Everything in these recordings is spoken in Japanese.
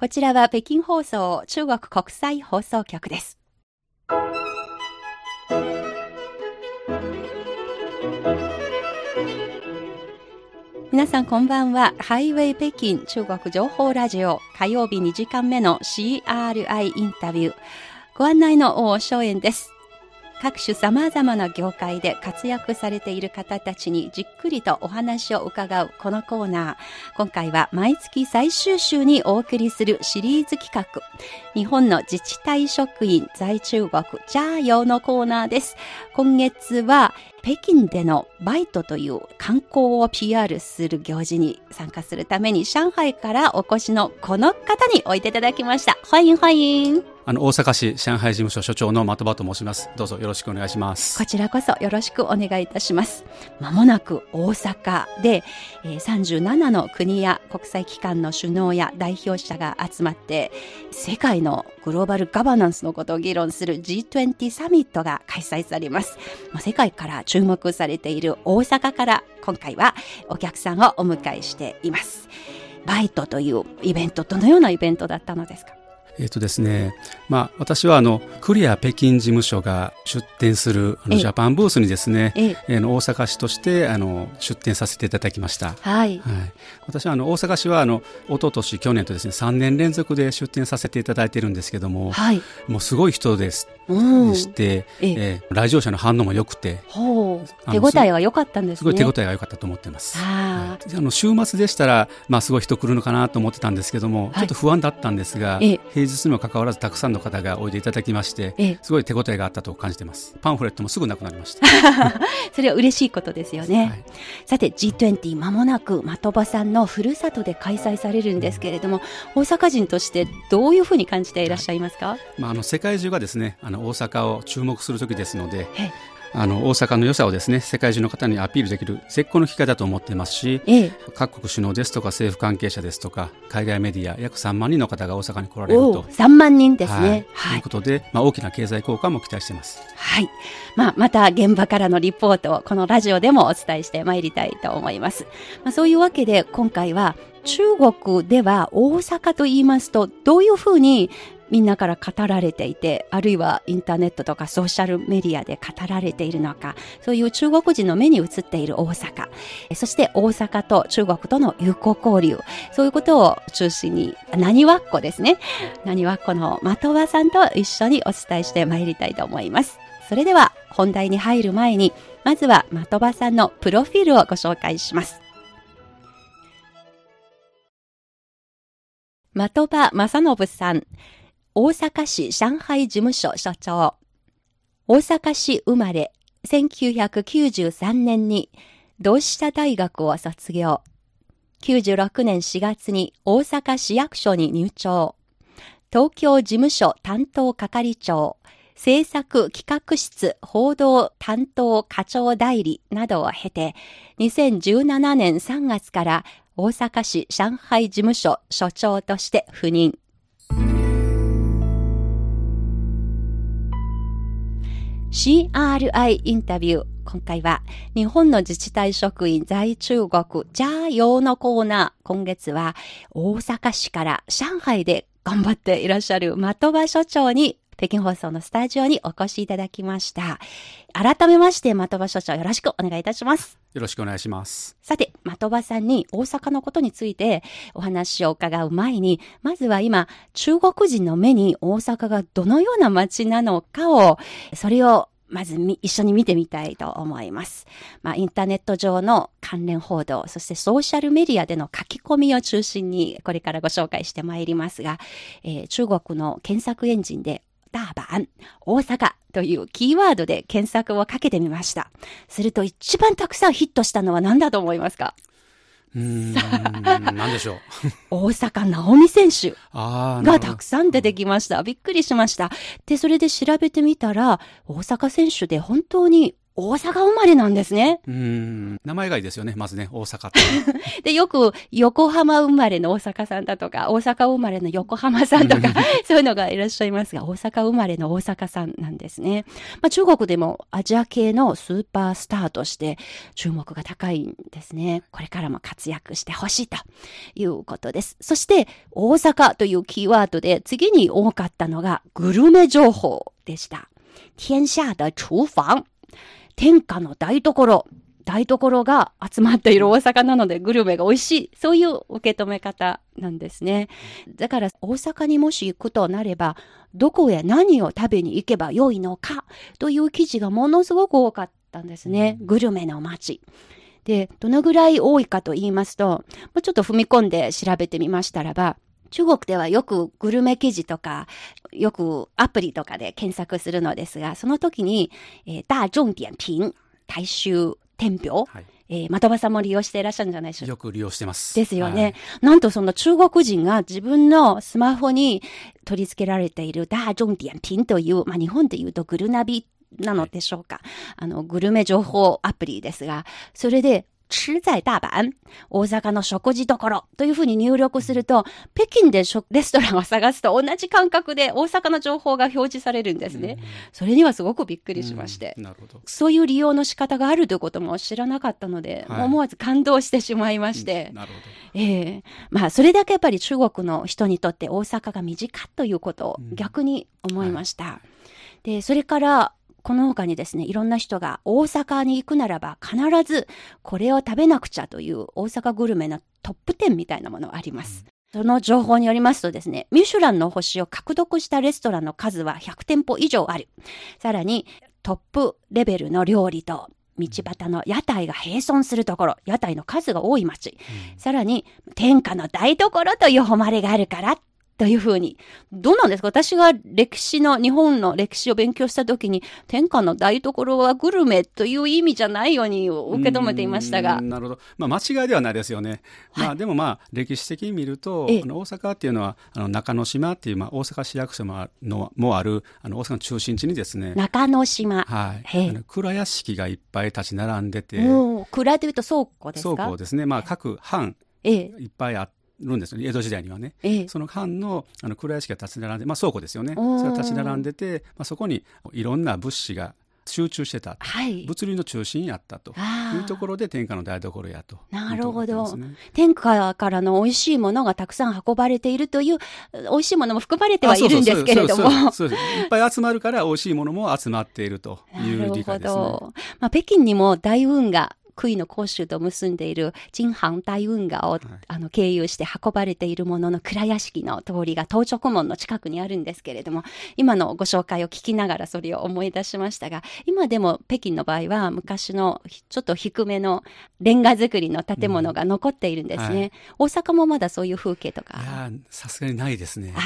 こちらは北京放送中国国際放送局です。皆さんこんばんは。ハイウェイ北京中国情報ラジオ火曜日2時間目の CRI インタビュー。ご案内の王正円です。各種様々な業界で活躍されている方たちにじっくりとお話を伺うこのコーナー。今回は毎月最終週にお送りするシリーズ企画。日本の自治体職員在中国ジャーヨーのコーナーです。今月は北京でのバイトという観光を PR する行事に参加するために上海からお越しのこの方においていただきました。欢迎欢迎。あの、大阪市上海事務所所長の的場と申します。どうぞよろしくお願いします。こちらこそよろしくお願いいたします。まもなく大阪で、えー、37の国や国際機関の首脳や代表者が集まって、世界のグローバルガバナンスのことを議論する G20 サミットが開催されます。まあ世界から注目されている大阪から今回はお客さんをお迎えしています。バイトというイベント、どのようなイベントだったのですか？えっ、とですね、まあ、私はあの、クリア北京事務所が出展するあのええジャパンブースにですね、えええーの大阪市としてあの出展させていただきました。はい。はい、私はあの大阪市はあの一昨年去年とですね3年連続で出展させていただいているんですけども、はい。もうすごい人です、うんで。して、えええー来場者の反応も良くて手応えが良かったんですね。すごい手応えが良かったと思ってます。あはいあの週末でしたら、まあ、すごい人来るのかなと思ってたんですけども、はいちょっと不安だったんですが、ええ平日にもかかわらずたくさんの方がおいでいただきまして、ええすごい手応えがあったと感じてます。パンフレットもすぐなくなりました。それは嬉しいことですよね。はいさて G20 まもなく的場さんのふるさとで開催されるんですけれども、大阪人としてどういうふうに感じていらっしゃいますか、まあ、あの世界中がですねあの大阪を注目する時ですのでええあの大阪の良さをですね世界中の方にアピールできる絶好の機会だと思っていますしええ。各国首脳ですとか政府関係者ですとか海外メディア約3万人の方が大阪に来られるとおお、。3万人ですね。は、はいいという。ことで、まあ、大きな経済効果も期待しています。はい。まあ、また現場からのリポートをこのラジオでもお伝えしてまいりたいと思います。まあ、そういうわけで今回は中国では大阪と言いますとどういうふうにみんなから語られていて、あるいはインターネットとかソーシャルメディアで語られているのか、そういう中国人の目に映っている大阪、そして大阪と中国との友好交流、そういうことを中心に、何わっこですね。何わっこの的場さんと一緒にお伝えしてまいりたいと思います。それでは本題に入る前に、まずは的場さんのプロフィールをご紹介します。的場正信さん、大阪市上海事務所所長。大阪市生まれ、1993年に同志社大学を卒業。96年4月に大阪市役所に入庁。東京事務所担当係長、制作企画室報道担当課長代理などを経て、2017年3月から大阪市上海事務所所長として赴任。CRI インタビュー。今回は日本の自治体職員在中国ジャーヨーのコーナー。今月は大阪市から上海で頑張っていらっしゃる的場所長に北京放送のスタジオにお越しいただきました。改めまして的場所長よろしくお願いいたします。よろしくお願いします。さて、的場さんに大阪のことについてお話を伺う前に、まずは今、中国人の目に大阪がどのような街なのかを、それをまずみ一緒に見てみたいと思います。まあ、インターネット上の関連報道、そしてソーシャルメディアでの書き込みを中心に、これからご紹介してまいりますが、えー中国の検索エンジンで、大阪、大阪というキーワードで検索をかけてみました。すると一番たくさんヒットしたのは何だと思いますか？うーん、なんでしょう。大阪直美選手がたくさん出てきました。びっくりしました。で、それで調べてみたら、大阪選手で本当に大阪生まれなんですね。うん。名前がいいですよね、まずね、大阪って。で、よく横浜生まれの大阪さんだとか、大阪生まれの横浜さんとか、そういうのがいらっしゃいますが、大阪生まれの大阪さんなんですね。まあ、中国でもアジア系のスーパースターとして注目が高いんですね。これからも活躍してほしいということです。そして、大阪というキーワードで次に多かったのがグルメ情報でした。天下的厨房。天下の台所。台所が集まっている大阪なのでグルメが美味しい。そういう受け止め方なんですね。だから大阪にもし行くとなれば、どこへ何を食べに行けばよいのかという記事がものすごく多かったんですね。グルメの街。で、どのぐらい多いかと言いますと、もうちょっと踏み込んで調べてみましたらば、中国ではよくグルメ記事とか、よくアプリとかで検索するのですが、その時に、えー、大众点評、大衆天表、はいえー、的場さんも利用していらっしゃるんじゃないでしょうか。よく利用してます。ですよね。はい、なんとその中国人が自分のスマホに取り付けられている大众点評という、まあ日本で言うとグルナビなのでしょうか。はい、あの、グルメ情報アプリですが、それで吃在大阪、大阪の食事どころというふうに入力すると、北京でレストランを探すと同じ感覚で大阪の情報が表示されるんですね。それにはすごくびっくりしまして。なるほど。そういう利用の仕方があるということも知らなかったので、はい、思わず感動してしまいまして。なるほど。ええー、まあ、それだけやっぱり中国の人にとって大阪が身近ということを逆に思いました。はい、で、それから、この他にですね、いろんな人が大阪に行くならば必ずこれを食べなくちゃという大阪グルメのトップ10みたいなものがあります。その情報によりますとですね、ミシュランの星を獲得したレストランの数は100店舗以上ある。さらに、トップレベルの料理と道端の屋台が並存するところ、屋台の数が多い町。うん、さらに、天下の台所という誉れがあるからというふうに。どうなんですか？私が歴史の、日本の歴史を勉強したときに、天下の台所はグルメという意味じゃないように受け止めていましたが。なるほど。まあ間違いではないですよね。はい、まあでもまあ歴史的に見ると、あの大阪っていうのは、あの中之島っていう、まあ大阪市役所ものもある、あの大阪の中心地にですね。中之島。はい。あの蔵屋敷がいっぱい立ち並んでて。蔵というと倉庫ですか？倉庫ですね。まあ各藩、いっぱいあって、るんですよ、江戸時代にはね、ええ、その藩のあの蔵屋敷が立ち並んで、まあ、倉庫ですよね。それが立ち並んでて、まあ、そこにいろんな物資が集中してた、はい、物流の中心やったと。いうところで天下の台所やと。なるほど、ね、天下からの美味しいものがたくさん運ばれているという美味しいものも含まれてはいるんですけれども。いっぱい集まるから美味しいものも集まっているという理解ですね。まあ、北京にも大運河杭の甲州と結んでいる京阪大運河を、はい、あの経由して運ばれているものの蔵屋敷の通りが東直門の近くにあるんですけれども、今のご紹介を聞きながらそれを思い出しましたが、今でも北京の場合は昔のちょっと低めのレンガ造りの建物が残っているんですね。うんはい、大阪もまだそういう風景とか。さすがにないですね。あ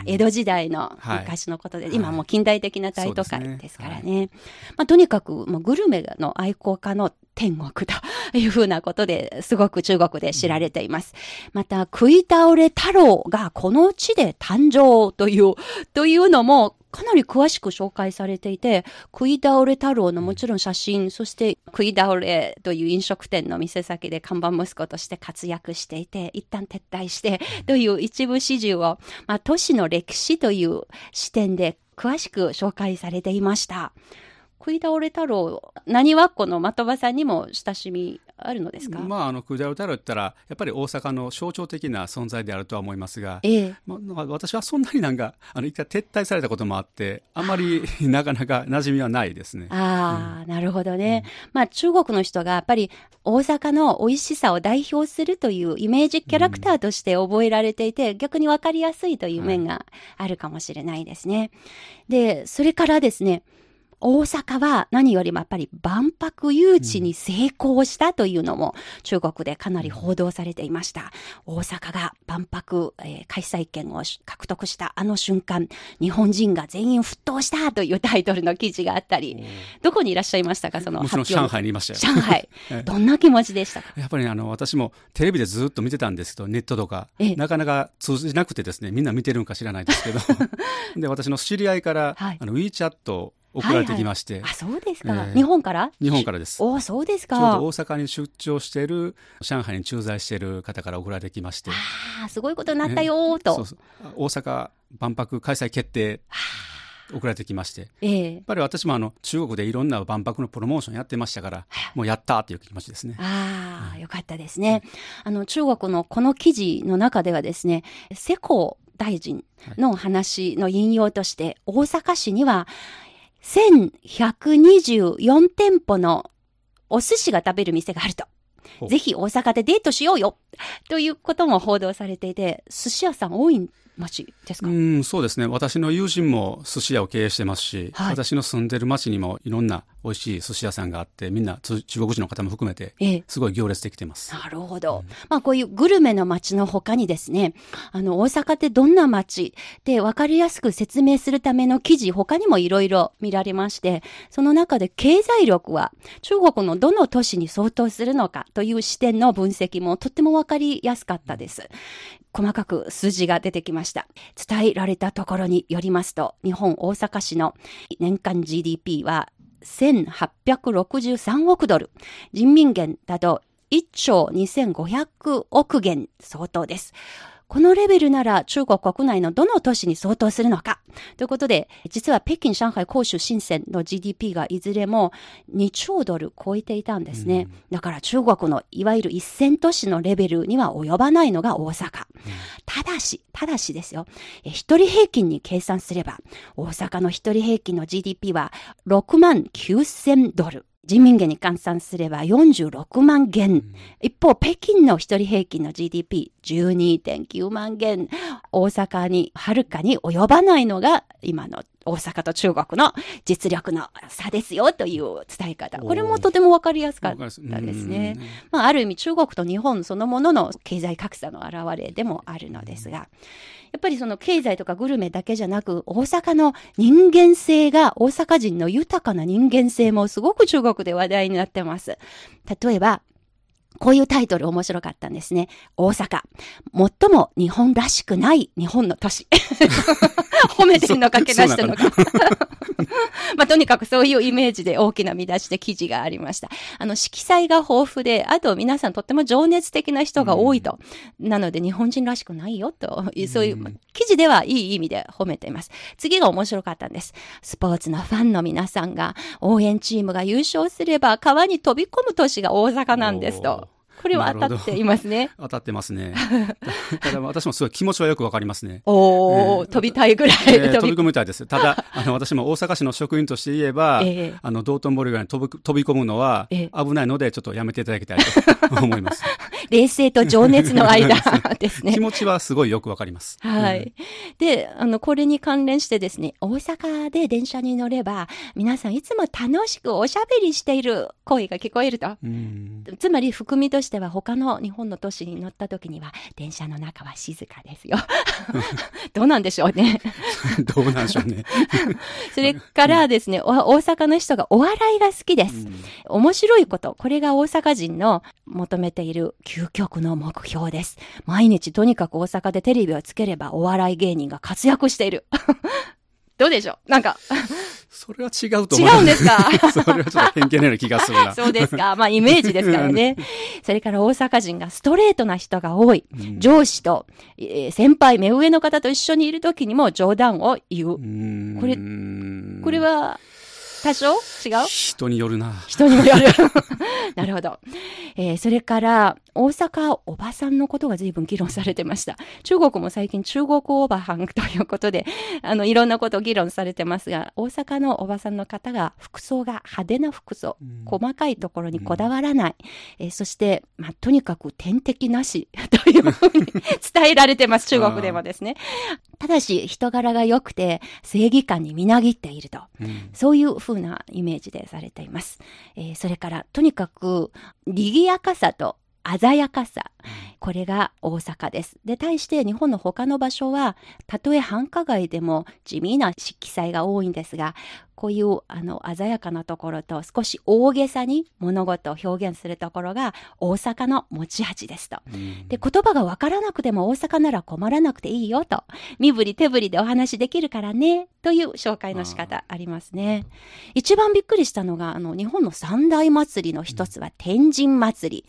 あ、江戸時代の昔のことで、はい、今もう近代的な大都会ですからね。ねまあ、とにかく、もうグルメの愛好家の天国と いうふうなことですごく中国で知られています。また、食い倒れ太郎がこの地で誕生という、というのもかなり詳しく紹介されていて、食い倒れ太郎のもちろん写真、そして食い倒れという飲食店の店先で看板息子として活躍していて、一旦撤退してという一部始終を、まあ、都市の歴史という視点で詳しく紹介されていました。食い倒れ太郎、何はこの的場さんにも親しみあるのですか？まあ、あの、食い倒れ太郎ったら、やっぱり大阪の象徴的な存在であるとは思いますが、ええまあ、私はそんなになんか、あの、一回撤退されたこともあって、あんまりなかなか馴染みはないですね。ああ、うん、なるほどね。うん、まあ、中国の人がやっぱり大阪の美味しさを代表するというイメージキャラクターとして覚えられていて、うん、逆にわかりやすいという面があるかもしれないですね。はい、で、それからですね、大阪は何よりもやっぱり万博誘致に成功したというのも中国でかなり報道されていました。大阪が万博、えー、開催権を獲得したあの瞬間、日本人が全員沸騰したというタイトルの記事があったり、どこにいらっしゃいましたか？そのもちろん上海にいましたよ。上海。どんな気持ちでしたか？やっぱりあの、私もテレビでずっと見てたんですけど、ネットとか、なかなか通じなくてですね、みんな見てるんか知らないですけど、で、私の知り合いから、はい、あの、WeChat 送られてきまして。はいはい、あ、そうですか、えー、日本から？日本からです。おそうですか。ちょうど大阪に出張している、上海に駐在している方から送られてきまして。ああ、すごいことになったよと、そうそう。大阪万博開催決定。送られてきまして、えー、やっぱり私もあの中国でいろんな万博のプロモーションやってましたから、もうやったっていう気持ちですね。ああ、よかったですね。あの中国のこの記事の中ではですね、世耕大臣の話の引用として、大阪市には1124店舗のお寿司が食べる店があると。ぜひ大阪でデートしようよ。ということも報道されていて、寿司屋さん多いん町ですか？うんそうですね。私の友人も寿司屋を経営してますし、はい、私の住んでる町にもいろんな美味しい寿司屋さんがあってみんな中国人の方も含めてすごい行列できてます、ええ、なるほど、うん、まあこういうグルメの街の他にですねあの大阪ってどんな街で分かりやすく説明するための記事他にもいろいろ見られましてその中で経済力は中国のどの都市に相当するのかという視点の分析もとっても分かりやすかったです。細かく数字が出てきました。伝えられたところによりますと、日本大阪市の年間 GDP は1863億ドル。人民元だと1兆2500億元相当です。このレベルなら中国国内のどの都市に相当するのかということで、実は北京、上海、広州、深センの GDP がいずれも2兆ドル超えていたんですね。だから中国のいわゆる一線都市のレベルには及ばないのが大阪。ただし、ただしですよ。一人平均に計算すれば、大阪の一人平均の GDP は6万9000ドル。人民元に換算すれば46万元。一方、北京の一人平均の GDP12.9 万元。大阪にはるかに及ばないのが今の大阪と中国の実力の差ですよという伝え方。これもとてもわかりやすかったですね。まあ、ある意味中国と日本そのものの経済格差の表れでもあるのですが、やっぱりその経済とかグルメだけじゃなく、大阪の人間性が、大阪人の豊かな人間性もすごく中国で話題になってます。例えば、こういうタイトル面白かったんですね。大阪。最も日本らしくない日本の都市。褒めてんのかけ出してんのか。まあ、とにかくそういうイメージで大きな見出しで記事がありました。あの、色彩が豊富で、あと皆さんとっても情熱的な人が多いと。うん、なので日本人らしくないよと、そういう、記事ではいい意味で褒めています。次が面白かったんです。スポーツのファンの皆さんが、応援チームが優勝すれば川に飛び込む都市が大阪なんですと。これは当たっていますね。当たってますね。ただ私もすごい気持ちはよくわかりますね。おお、えー、飛びたいぐらい、えー、飛び込みたいです。ただ、あの、私も大阪市の職員として言えば、えー、あの、道頓堀ぐらいに飛び飛び込むのは危ないので、ちょっとやめていただきたいと思います。冷静と情熱の間 ですね。気持ちはすごいよくわかります。はい、で、あの、これに関連してですね、大阪で電車に乗れば、皆さんいつも楽しくおしゃべりしている声が聞こえると。つまり含みとしては他の日本の都市に乗った時には電車の中は静かですよ。どうなんでしょうね。どうなんでしょうね。それからですね、大阪の人がお笑いが好きです。面白いこと、これが大阪人の求めている究極の目標です。毎日とにかく大阪でテレビをつければお笑い芸人が活躍している。どうでしょう？なんかそれは違うと思う。違うんですか？それはちょっと偏見のような気がするな。そうですか。まあ、イメージですからね。それから大阪人がストレートな人が多い。うん、上司と、えー、先輩、目上の方と一緒にいるときにも冗談を言う。うこれ、これは、多少？違う？人によるな。人にもよる。なるほど。えー、それから、大阪おばさんのことが随分議論されてました。中国も最近中国おばはんということで、あの、いろんなことを議論されてますが、大阪のおばさんの方が服装が派手な服装、うん、細かいところにこだわらない、うん、えー、そして、まあ、とにかく天敵なし というふうに伝えられてます、中国でもですね。ただし、人柄が良くて、正義感にみなぎっていると、うん、そういうふ風なイメージでされています。えー、それから、とにかく、賑やかさと鮮やかさ、これが大阪です。で、対して日本の他の場所は、たとえ繁華街でも地味な色彩が多いんですが、こういうあの鮮やかなところと少し大げさに物事を表現するところが大阪の持ち味ですと。で、言葉がわからなくても大阪なら困らなくていいよと。身振り手振りでお話できるからね。という紹介の仕方ありますね。一番びっくりしたのが、あの、日本の三大祭りの一つは天神祭り。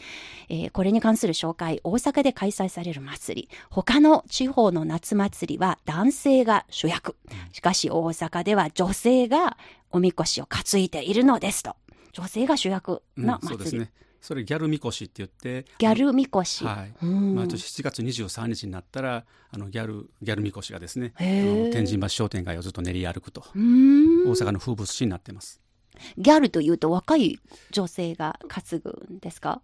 えー、これに関する紹介、大阪で開催される祭り。他の地方の夏祭りは男性が主役。しかし大阪では女性がおみこしを担いでいるのですと。女性が主役な祭り。うん、そうですね。それギャルみこしって言ってギャルみこし、はい、毎年7月23日になったらあのギャルギャルみこしがですね天神橋商店街をずっと練り歩くと大阪の風物詩になってますギャルというと若い女性が担ぐんですか？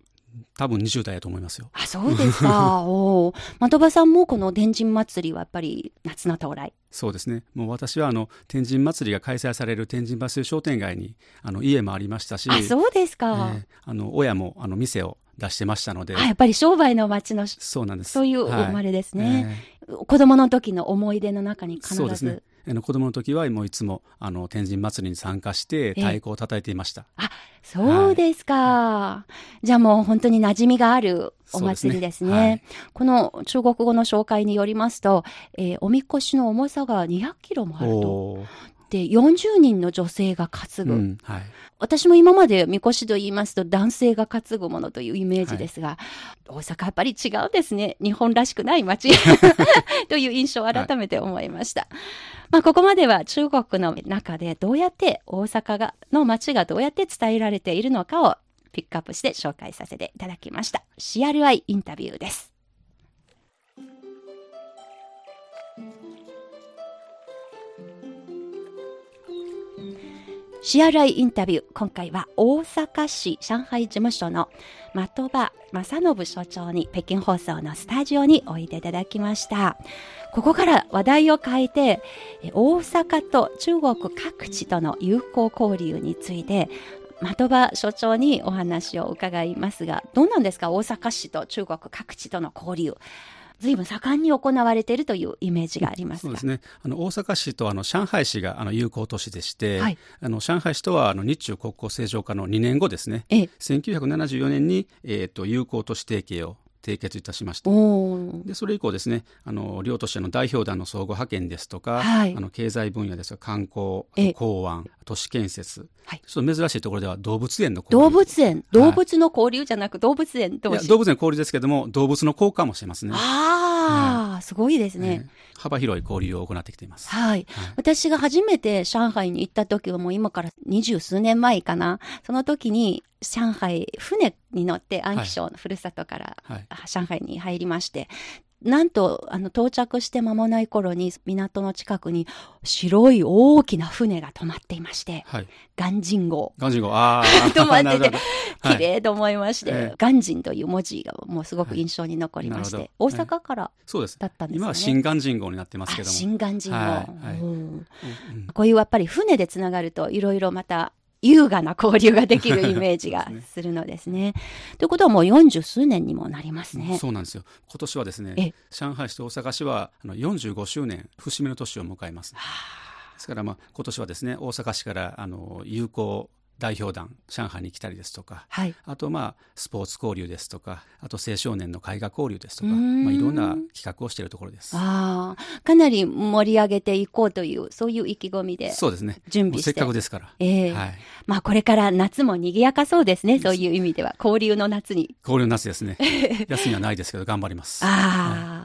多分20代やと思いますよ。あ、そうですか。お的場さんもこの天神祭りはやっぱり夏の到来。そうですね。もう私はあの天神祭りが開催される天神橋商店街にあの家もありましたし、あ、そうですか。えー、あの親もあの店を出してましたので、やっぱり商売の街のそうなんです。そういう生まれですね。はいえー、子供の時の思い出の中に必ず。そうですね。あの子供の時はもういつもあの天神祭りに参加して太鼓を叩いていました。あ、そうですか、はい。じゃあもう本当に馴染みがあるお祭りですね。すねはい、この中国語の紹介によりますと、えー、おみこしの重さが200キロもあると。で、40人の女性が担ぐ。うんはい、私も今までみこしと言いますと男性が担ぐものというイメージですが、はい、大阪やっぱり違うですね。日本らしくない街 という印象を改めて思いました。はい、まあ、ここまでは中国の中でどうやって大阪がの街がどうやって伝えられているのかをピックアップして紹介させていただきました。CRI インタビューです。CRI インタビュー。今回は大阪市上海事務所の的場正信所長に北京放送のスタジオにおいでいただきました。ここから話題を変えて、大阪と中国各地との友好交流について、的場所長にお話を伺いますが、どうなんですか大阪市と中国各地との交流。ずいぶん盛んに行われているというイメージがありますそうですね。あの大阪市とあの上海市があの友好都市でして、はい、あの上海市とはあの日中国交正常化の2年後ですね。ええ、1974年にえっ、ー、と友好都市提携を締結いたしました。でそれ以降ですねあの両都市の代表団の相互派遣ですとか、はい、あの経済分野ですとか観光港湾都市建設、はい、ちょっと珍しいところでは動物園の動物園。動物の交流じゃなく動物園動物園交流ですけども動物の交換もしてますね。ああ、はい、すごいですね、えー、幅広い交流を行ってきています、はい、私が初めて上海に行った時はもう今から二十数年前かな。その時に上海、船に乗って安徽省のふるさとから、上海に入りまして、なんと、あの、到着して間もない頃に、港の近くに白い大きな船が止まっていまして、はい、ガンジン号。ガンジン号、ああ。止まってて、綺麗と思いまして、はい、ガンジンという文字がもうすごく印象に残りまして、はい、大阪からそうです。だったんですね。今は新ガンジン号になってますけども。新ガンジン号。こういうやっぱり船でつながると、いろいろまた優雅な交流ができるイメージがするのですね。ということはもう四十数年にもなりますね。そうなんですよ。今年はですね、上海市と大阪市はあの45周年、節目の年を迎えます。ですからまあ今年はですね、大阪市からあの友好代表団上海に来たりですとか、はい、あとまあスポーツ交流ですとかあと青少年の絵画交流ですとか、まあ、いろんな企画をしているところです。あかなり盛り上げていこうというそういう意気込みでそうですね。準備して。せっかくですから、えーはい、まあこれから夏も賑やかそうですね。そういう意味では。交流の夏に。交流の夏ですね。休みはないですけど頑張ります。ああ、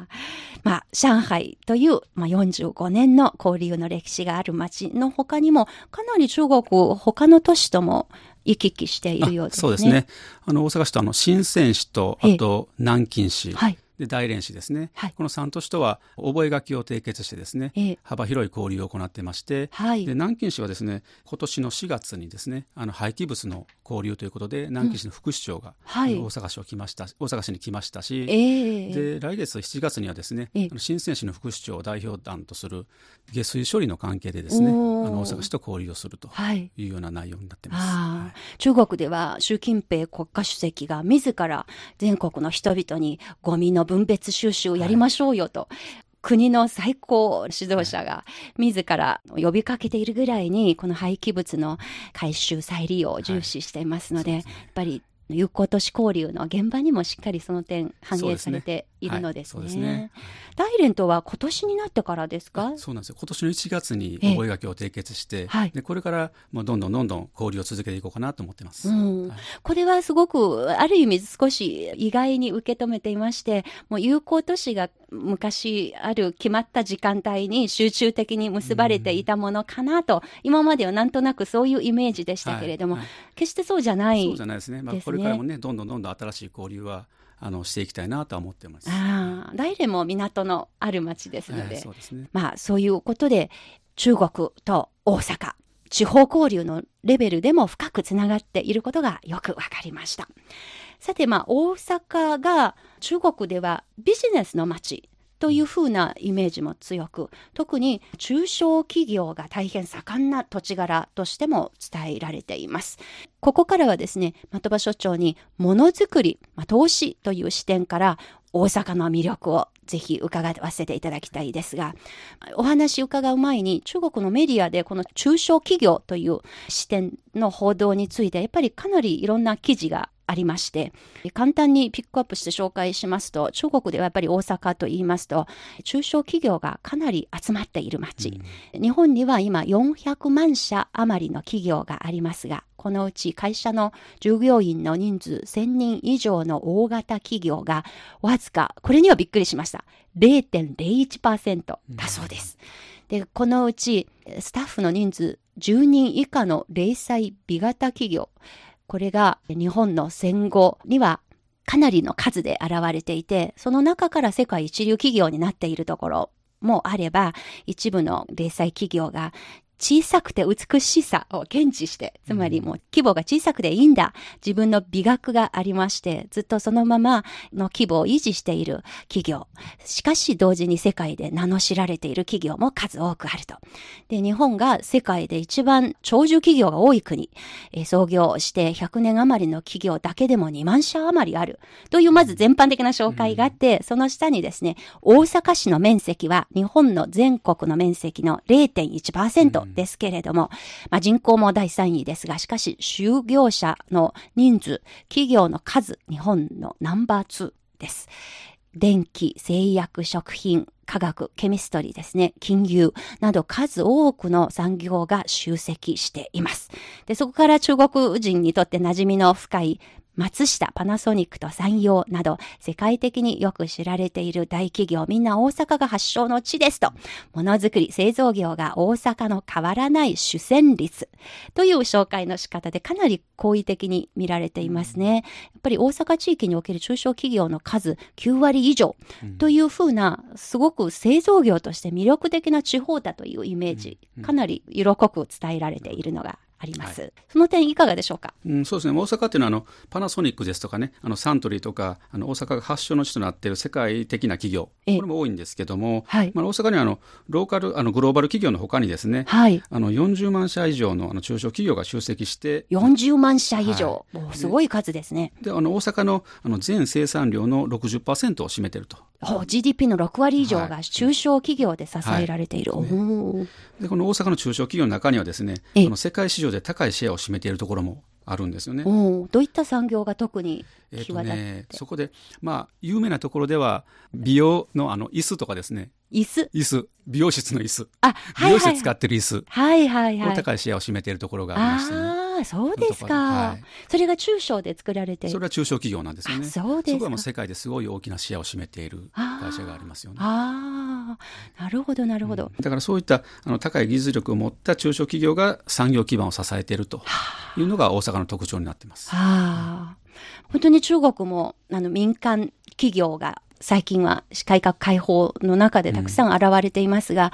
はいまあ、上海という、まあ、45年の交流の歴史がある街の他にも、かなり中国、他の都市とも行き来しているようですね。そうですね。あの、大阪市とあの、深セン市と、あと、南京市、はい、で大連市ですね、はい、この3都市とは覚書を締結してですね、えー、幅広い交流を行ってまして、はい、で南京市はですね今年の4月にですねあの廃棄物の交流ということで南京市の副市長が、大阪市を来ました大阪市に来ましたし、えー、で来月7月にはですね、えー、新鮮市の副市長を代表団とする下水処理の関係でですねあの大阪市と交流をするとい。うような内容になってます、はい、中国では習近平国家主席が自ら全国の人々にゴミの分別収集をやりましょうよと、はい国の最高指導者が自ら呼びかけているぐらいに、この廃棄物の回収再利用を重視していますので、はい。でね、やっぱり有効都市交流の現場にもしっかりその点反映されているのですね。はい、ね。大連とは今年になってからですか？そうなんですよ。今年の1月に覚書を締結して、はい、でこれからもうどんどんどんどん交流を続けていこうかなと思ってます。うん。はい、これはすごくある意味少し意外に受け止めていまして、もう有効都市が昔ある決まった時間帯に集中的に結ばれていたものかなと、今まではなんとなくそういうイメージでしたけれども、決してそうじゃない、そうじゃないですね。まあ、これからもね、どんどんどんどん新しい交流はあのしていきたいなとは思ってます。ああ、大連も港のある町ですので、そうですね。まあそういうことで中国と大阪地方交流のレベルでも深くつながっていることがよくわかりました。さて、まあ、大阪が中国ではビジネスの街というふうなイメージも強く、特に中小企業が大変盛んな土地柄としても伝えられています。ここからはですね、的場所長にものづくり、ま、投資という視点から大阪の魅力をぜひ伺わせていただきたいですが、お話伺う前に中国のメディアでこの中小企業という視点の報道についてやっぱりかなりいろんな記事がありまして、簡単にピックアップして紹介しますと、中国ではやっぱり大阪と言いますと、中小企業がかなり集まっている街。うん、日本には今400万社余りの企業がありますが、このうち会社の従業員の人数1000人以上の大型企業がわずか、これにはびっくりしました。0.01%だそうです。で、このうちスタッフの人数10人以下の零細美型企業、これが日本の戦後にはかなりの数で現れていて、その中から世界一流企業になっているところもあれば、一部の零細企業が小さくて美しさを検知して、つまりもう規模が小さくていいんだ。自分の美学がありまして、ずっとそのままの規模を維持している企業。しかし同時に世界で名の知られている企業も数多くあると。で、日本が世界で一番長寿企業が多い国、え創業して100年余りの企業だけでも2万社余りある。というまず全般的な紹介があって、その下にですね、大阪市の面積は日本の全国の面積の0.1%、ですけれども、まあ、人口も第3位ですが、しかし就業者の人数、企業の数、日本のナンバー2です。電気、製薬、食品、科学、ケミストリーですね、金融など数多くの産業が集積しています。で、そこから中国人にとって馴染みの深い松下、パナソニックと産業など世界的によく知られている大企業みんな大阪が発祥の地ですと、ものづくり製造業が大阪の変わらない主戦率という紹介の仕方でかなり好意的に見られていますね。やっぱり大阪地域における中小企業の数9割以上。というふうな、すごく製造業として魅力的な地方だというイメージ、かなり色濃く伝えられているのがあります、はい、その点いかがでしょうか、うん、そうですね。大阪っていうのはあのパナソニックですとかねあのサントリーとかあの大阪が発祥の地となっている世界的な企業。これも多いんですけども、はい、まあ、大阪にはあのローカルあのグローバル企業のほかにですね、はい、あの40万社以上のあの中小企業が集積して40万社以上、はい、すごい数ですね。であの大阪のあの全生産量の60%を占めてると GDP の6割以上が中小企業で支えられている、はい。はいでこの大阪の中小企業の中にはですねこの世界市場で高いシェアを占めているところもあるんですよね。どういった産業が特にえーとね、そこで、まあ、有名なところでは美容のあの椅子とかですね椅子？椅子。美容室の椅子。あ、はいはい、美容室で使ってる椅子。はいはいはい。高いシェアを占めているところがありましてね。ああそうですか、はい、それが中小で作られて。それは中小企業なんですよね。そうですそこはもう世界ですごい大きなシェアを占めている会社がありますよね。ああなるほどなるほど、うん、だからそういったあの高い技術力を持った中小企業が産業基盤を支えているというのが大阪の特徴になってます。はあ、本当に中国もあの民間企業が最近は改革開放の中でたくさん現れていますが、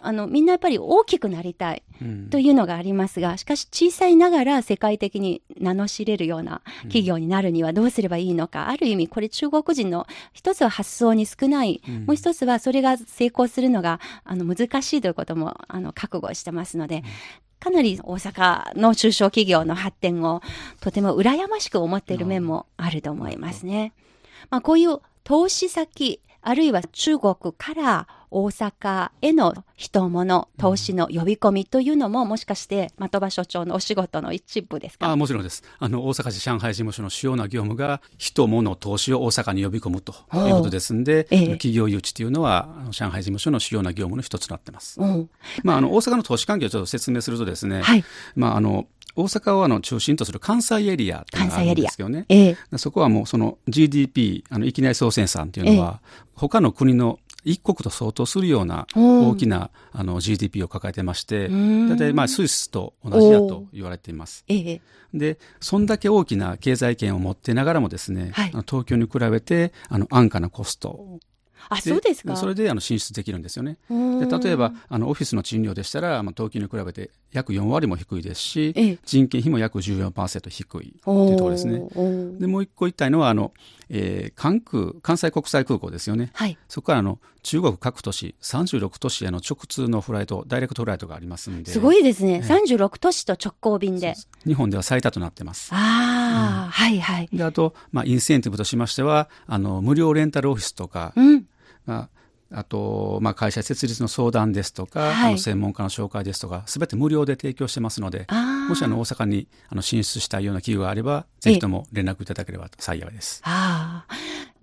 うん、あの、みんなやっぱり大きくなりたいというのがありますが、しかし小さいながら世界的に名の知れるような企業になるにはどうすればいいのか、うん、ある意味これ中国人の一つは発想に少ない、うん、もう一つはそれが成功するのがあの難しいということもあの覚悟してますので、かなり大阪の中小企業の発展をとても羨ましく思っている面もあると思いますね。まあ、こういう投資先、あるいは中国から大阪への人物、投資の呼び込みというのも、もしかして、的場所長のお仕事の一部ですか？あもちろんです。あの、大阪市上海事務所の主要な業務が、人物、投資を大阪に呼び込むということですんで、ええ、企業誘致というのは、上海事務所の主要な業務の一つとなってます。まあ、あの、大阪の投資環境をちょっと説明するとですね、はい、まあ、あの、大阪をあの中心とする関西エリアっていうのがあるんですよね。ええ、そこはもうその GDP、あのいきなり総生産っていうのは、他の国の一国と相当するような大きなあの GDP を抱えてまして、大体まあスイスと同じだと言われています。ええ、で、そんだけ大きな経済圏を持ってながらもですね、はい、東京に比べてあの安価なコストあ、そうですかそれであの進出できるんですよね。で例えば、あの、オフィスの賃料でしたら、まあ、東京に比べて約4割も低いですし、人件費も約14%低いというところですね。で、もう一個言いたいのは、あの、えー、関空、関西国際空港ですよね。はい。そこからあの、中国各都市、36都市への直通のフライト、ダイレクトフライトがありますんで。すごいですね。えー、36都市と直行便で。日本では最多となってます。ああ、うん、はいはい。で、あと、まあ、インセンティブとしましては、あの、無料レンタルオフィスとか、うん、まあ、あと、まあ、会社設立の相談ですとか、はい、あの専門家の紹介ですとか、すべて無料で提供してますので、もしあの大阪にあの進出したいような企業があれば、ぜひとも連絡いただければ幸いです。あ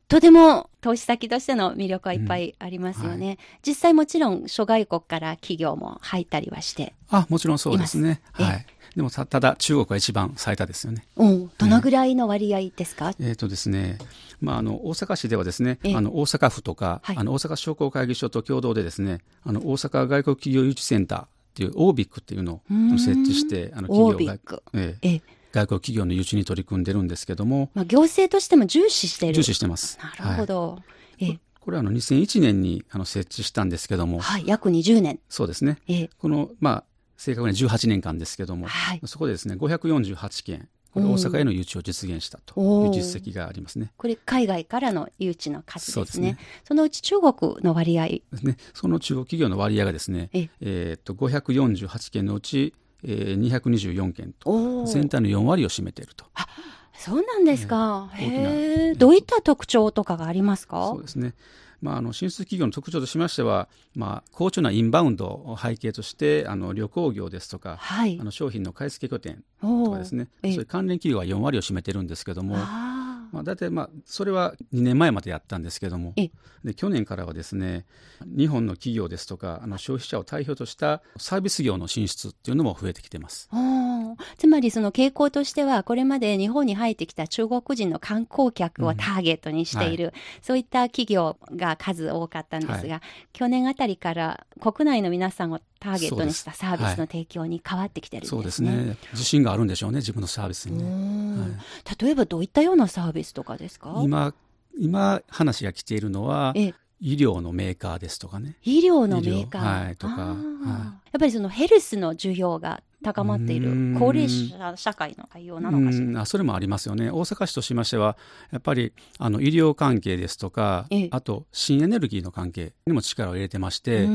とても投資先としての魅力はいっぱいありますよね。うんはい、実際もちろん諸外国から企業も入ったりはしてあ、もちろんそうですね。はい。でもただ中国は一番最多ですよね。うん。どのぐらいの割合ですか、えっ、ー、とですね、まあ、あの、大阪市ではですね、あの、大阪府とか、はい、あの、大阪商工会議所と共同でですね、あの、大阪外国企業誘致センターっていう、オービックっていうのを設置して、あの、企業が、えええ外国企業の誘致に取り組んでるんですけども。まあ、行政としても重視してる重視してます。なるほど。はい、えこれはあの2001年にあの設置したんですけども。はい、約20年。そうですね。えこの、まあ、正確に18年間ですけども、はい、そこでですね、548件、これ大阪への誘致を実現したという実績がありますね。これ海外からの誘致の数ですね。そうですね。そのうち中国の割合ですね。その中国企業の割合がですね、ええー、っと、548件のうち、えー、224件と、全体の4割を占めていると。あそうなんですか。へえ。どういった特徴とかがありますか？そうですね。まあ、あの進出企業の特徴としましては、まあ、好調なインバウンドを背景としてあの旅行業ですとか、はい、あの商品の買い付け拠点とかですね。そういう関連企業は4割を占めてるんですけども。まあ、大体まあそれは2年前までやったんですけどもで去年からはですね日本の企業ですとかあの消費者を対象としたサービス業の進出っていうのも増えてきてます。つまりその傾向としてはこれまで日本に入ってきた中国人の観光客をターゲットにしている、うんはい、そういった企業が数多かったんですが、はい、去年あたりから国内の皆さんをターゲットにしたサービスの提供に変わってきてるんですね。そうですね。自信があるんでしょうね、自分のサービスに。ね。はい、例えばどういったようなサービスとかですか？今、今話が来ているのは、医療のメーカーですとかね。医療のメーカー。はい、とか。はい、やっぱりそのヘルスの需要が高まっている高齢者社会の対応なのかしら？それもありますよね。大阪市としましてはやっぱりあの医療関係ですとかあと新エネルギーの関係にも力を入れてまして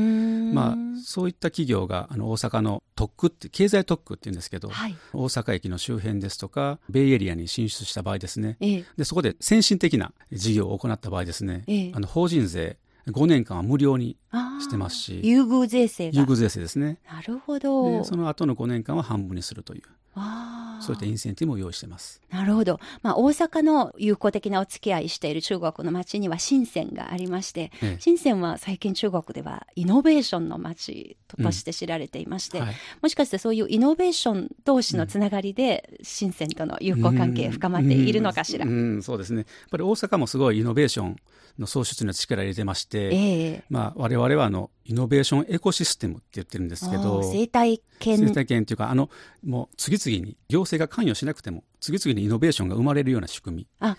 まあ、そういった企業があの大阪の特区って経済特区っていうんですけど、はい、大阪駅の周辺ですとかベイエリアに進出した場合ですね、でそこで先進的な事業を行った場合ですね、あの法人税5年間は無料にしてますし。優遇税制優遇税制ですね。なるほど。その後の5年間は半分にするという。そういったインセンティブを用意してます。なるほど。まあ、大阪の友好的なお付き合いしている中国の街には深センがありまして、ええ、深センは最近中国ではイノベーションの街として知られていまして、うん。はい、もしかしてそういうイノベーション同士のつながりで、深センとの友好関係深まっているのかしら。うん、そうですね。やっぱり大阪もすごいイノベーションの創出には力入れてまして、ええ、まあ、我々はあのイノベーションエコシステムって言ってるんですけど生態系生態系っていうかあのもう次々に行政が関与しなくても次々にイノベーションが生まれるような仕組み。あ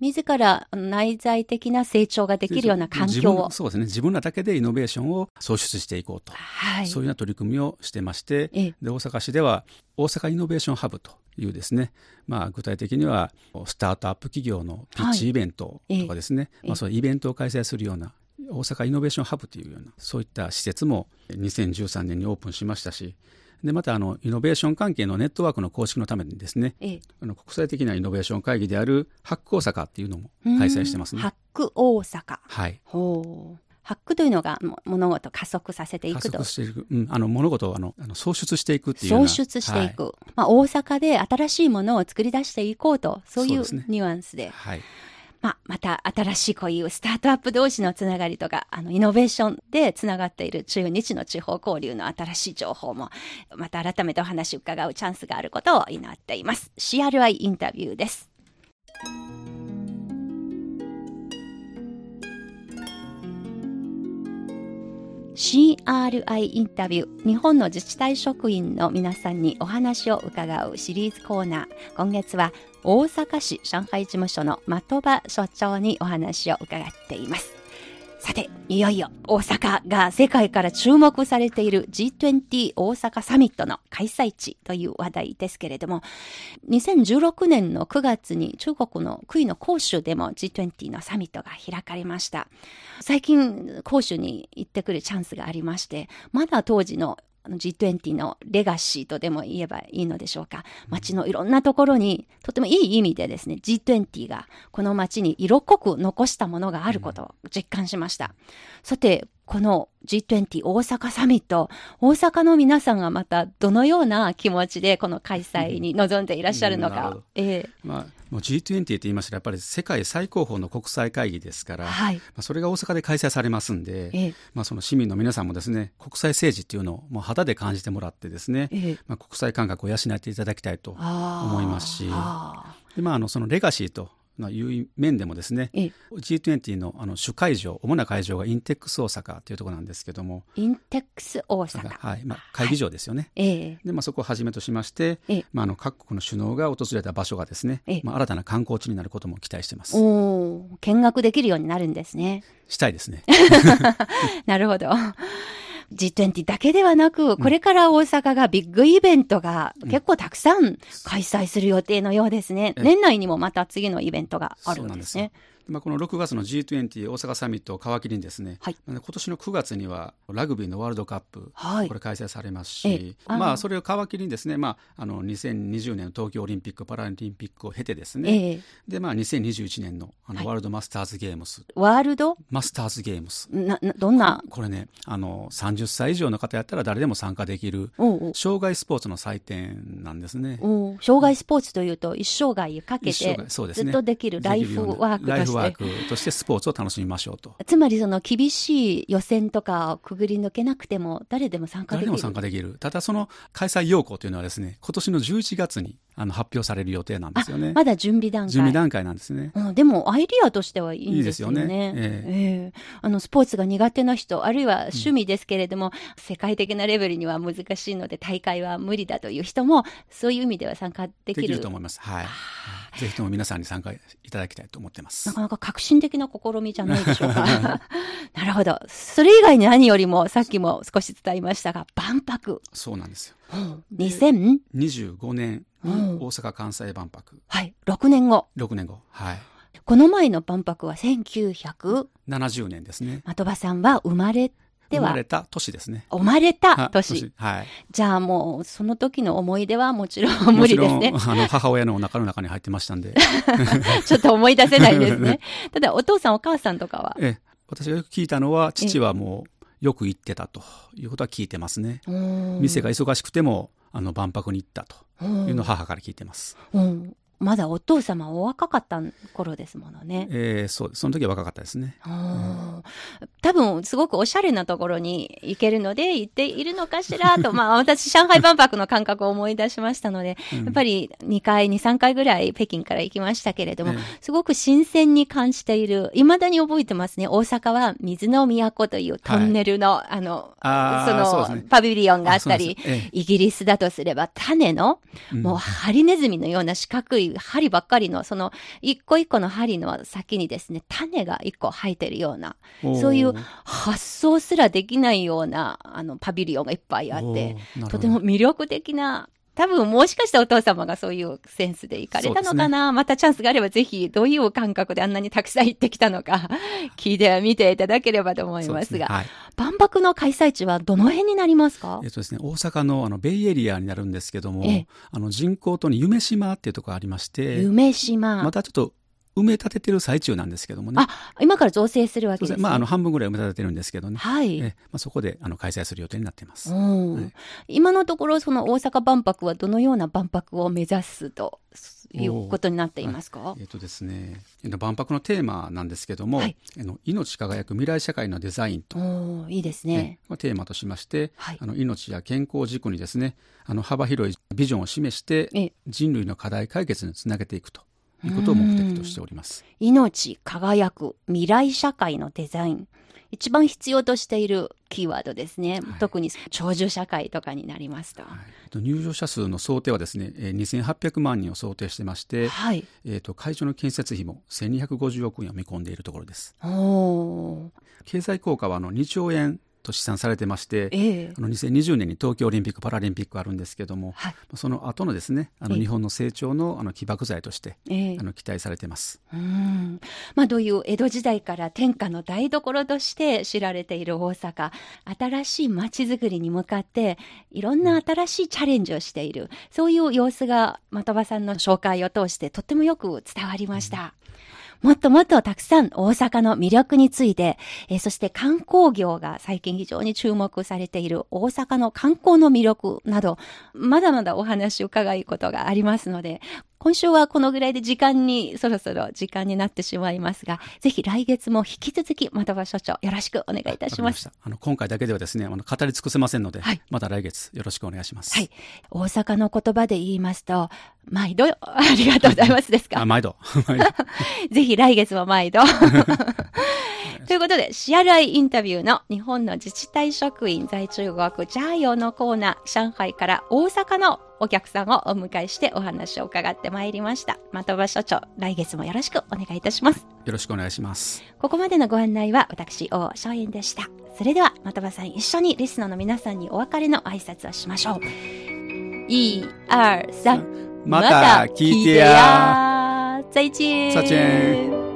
自ら内在的な成長ができるような環境を。そうですね。自分らだけでイノベーションを創出していこうと。はい、そういうような取り組みをしてまして、で、大阪市では大阪イノベーションハブというですね、まあ、具体的にはスタートアップ企業のピッチイベントとかですね、はい、まあ、そういうイベントを開催するような大阪イノベーションハブというようなそういった施設も2013年にオープンしましたしでまたあのイノベーション関係のネットワークの構築のためにですね、ええ、あの国際的なイノベーション会議であるハック大阪っていうのも開催してますね。ハック大阪。はい。ほう。ハックというのが物事を加速させていくと。加速していく。うん、あの物事をあのあの創出していくっていう創出していく。はい、まあ大阪で新しいものを作り出していこうと、そういうニュアンスで。ではい。まあ、また新しいこういうスタートアップ同士のつながりとか、あの、イノベーションでつながっている中日の地方交流の新しい情報も、また改めてお話を伺うチャンスがあることを祈っています。CRI インタビューです。CRI インタビュー日本の自治体職員の皆さんにお話を伺うシリーズコーナー。今月は大阪市上海事務所の的場所長にお話を伺っています。さて、いよいよ大阪が世界から注目されている G20 大阪サミットの開催地という話題ですけれども、2016年の9月に中国の杭の杭州でも G20 のサミットが開かれました。最近、杭州に行ってくるチャンスがありまして、まだ当時の G20 のレガシーとでも言えばいいのでしょうか。街のいろんなところに、とてもいい意味でですね、G20 がこの街に色濃く残したものがあることを実感しました。さて、この G20 大阪サミット、大阪の皆さんがまたどのような気持ちでこの開催に臨んでいらっしゃるのか。ええまあ、もう G20 って言いましたらやっぱり世界最高峰の国際会議ですから、はい、まあ、それが大阪で開催されますんで、ええ、まあ、その市民の皆さんもですね国際政治っていうのをもう肌で感じてもらってですね、え、まあ、国際感覚を養っていただきたいと思いますしで、まあ、あのそのレガシーとのいう面でもですね、G20 のあの主会場、主な会場がインテックス大阪というところなんですけども、インテックス大阪。はい。まあ、会議場ですよね。はい、で、まあ、そこをはじめとしまして、まあ、あの、各国の首脳が訪れた場所がですね、まあ、新たな観光地になることも期待しています。お見学できるようになるんですね。したいですね。なるほど。G20 だけではなく、これから大阪がビッグイベントが結構たくさん開催する予定のようですね。年内にもまた次のイベントがあるんですね。まあ、この6月の G20 大阪サミットを皮切りにですね、はい、今年の9月にはラグビーのワールドカップ、はい、これ開催されますし、あまあ、それを皮切りにですね、まあ、あの2020年の東京オリンピック・パラリンピックを経てですね、えでまあ、2021年のあのワールドマスターズゲームス、ワールド？マスターズゲームス。ななどんな？これねあの30歳以上の方やったら誰でも参加できる障害スポーツの祭典なんですね。障害スポーツというと一生涯かけてずっとできるライフワークとフワークとしてスポーツを楽しみましょうと。つまりその厳しい予選とかをくぐり抜けなくても誰でも参加できる。誰でも参加できる。ただその開催要項というのはですね、今年の11月にあの発表される予定なんですよね。まだ準備段階。準備段階なんですね。うん、でもアイディアとしてはいいんですよね。いいですよね。えー、えー、あのスポーツが苦手な人、あるいは趣味ですけれども、うん、世界的なレベルには難しいので大会は無理だという人も、そういう意味では参加できる。できると思います。はい。ぜひとも皆さんに参加いただきたいと思ってます。なかなか革新的な試みじゃないでしょうか。なるほど。それ以外に何よりも、さっきも少し伝えましたが、万博。そうなんですよ。2025年大阪・関西万博。はい。6年後。6年後。はい。この前の万博は1970年ですね。的場さんは生まれ生まれた年ですね。生まれた年。はい。じゃあもう、その時の思い出はもちろん無理ですね。あの、母親のお腹の中に入ってましたんで。ちょっと思い出せないですね。ただ、お父さんお母さんとかは？ええ、私がよく聞いたのは、父はもう、よく行ってたということは聞いてますね。店が忙しくても、あの、万博に行ったというのを母から聞いてます。うんまだお父様お若かった頃ですものね。ええー、そう、その時は若かったですね。うん、多分、すごくおしゃれなところに行けるので、行っているのかしらと、まあ、私、上海万博の感覚を思い出しましたので、うん、やっぱり2回、2、3回ぐらい北京から行きましたけれども、えー、すごく新鮮に感じている、未だに覚えてますね。大阪は水の都というトンネルの、はい、あの、あその、ね、パビリオンがあったり、えー、イギリスだとすれば種の、もうハリネズミのような四角い針ばっかりの、その一個一個の針の先にですね、種が一個生えてるような、そういう発想すらできないような、あの、パビリオンがいっぱいあって、とても魅力的な多分もしかしたらお父様がそういうセンスで行かれたのかな、ね、またチャンスがあればぜひどういう感覚であんなにたくさん行ってきたのか 聞いてみていただければと思いますが、ね。はい、万博の開催地はどの辺になりますか？えっとですね、大阪のあのベイエリアになるんですけども、あの人工島に夢島っていうところありまして、夢島。またちょっと埋め立ててる最中なんですけどもね。あ、今から造成するわけですね。まあ、あの、半分ぐらい埋め立ててるんですけどね。はい。えまあ、そこで、あの、開催する予定になっています。はい、今のところ、その大阪万博はどのような万博を目指すということになっていますか、えっ、ー、とですね、万博のテーマなんですけども、はい、の命輝く未来社会のデザインと。いいですね。ねテーマとしまして、はい、あの、命や健康を軸にですね、あの、幅広いビジョンを示して、人類の課題解決につなげていくと。いうことを目的としております。命輝く未来社会のデザイン。一番必要としているキーワードですね。はい、特に長寿社会とかになりますと。はい、入場者数の想定はですね、2800万人を想定してまして、はい、えっ、と、会場の建設費も1250億円を見込んでいるところです。経済効果はあの2兆円と試算されてまして、えー、あの2020年に東京オリンピック・パラリンピックあるんですけども、はい、その後のですねあの日本の成長のあの起爆剤として、えー、あの期待されてます。うん。まあ、どういう江戸時代から天下の台所として知られている大阪新しい街づくりに向かっていろんな新しいチャレンジをしている、うん、そういう様子が的場さんの紹介を通してとってもよく伝わりました。うんもっともっとたくさん大阪の魅力について、えー、そして観光業が最近非常に注目されている大阪の観光の魅力など、まだまだお話を伺うことがありますので、今週はこのぐらいで時間に、そろそろ時間になってしまいますが、ぜひ来月も引き続き、的場所長、よろしくお願いいたします。あの、今回だけではですね、あの、語り尽くせませんので、はい、また来月よろしくお願いします。はい。大阪の言葉で言いますと、毎度、ありがとうございますですか？あ、毎度。ぜひ来月も毎度。ということで、CRI インタビューの日本の自治体職員在中国ジャーヨのコーナー、上海から大阪のお客さんをお迎えしてお話を伺ってまいりました。的場所長、来月もよろしくお願いいたします。よろしくお願いします。ここまでのご案内は私、大正円でした。それでは、的場さん一緒にリスナーの皆さんにお別れの挨拶をしましょう。一、二、三。また聞いてや。再见。再见。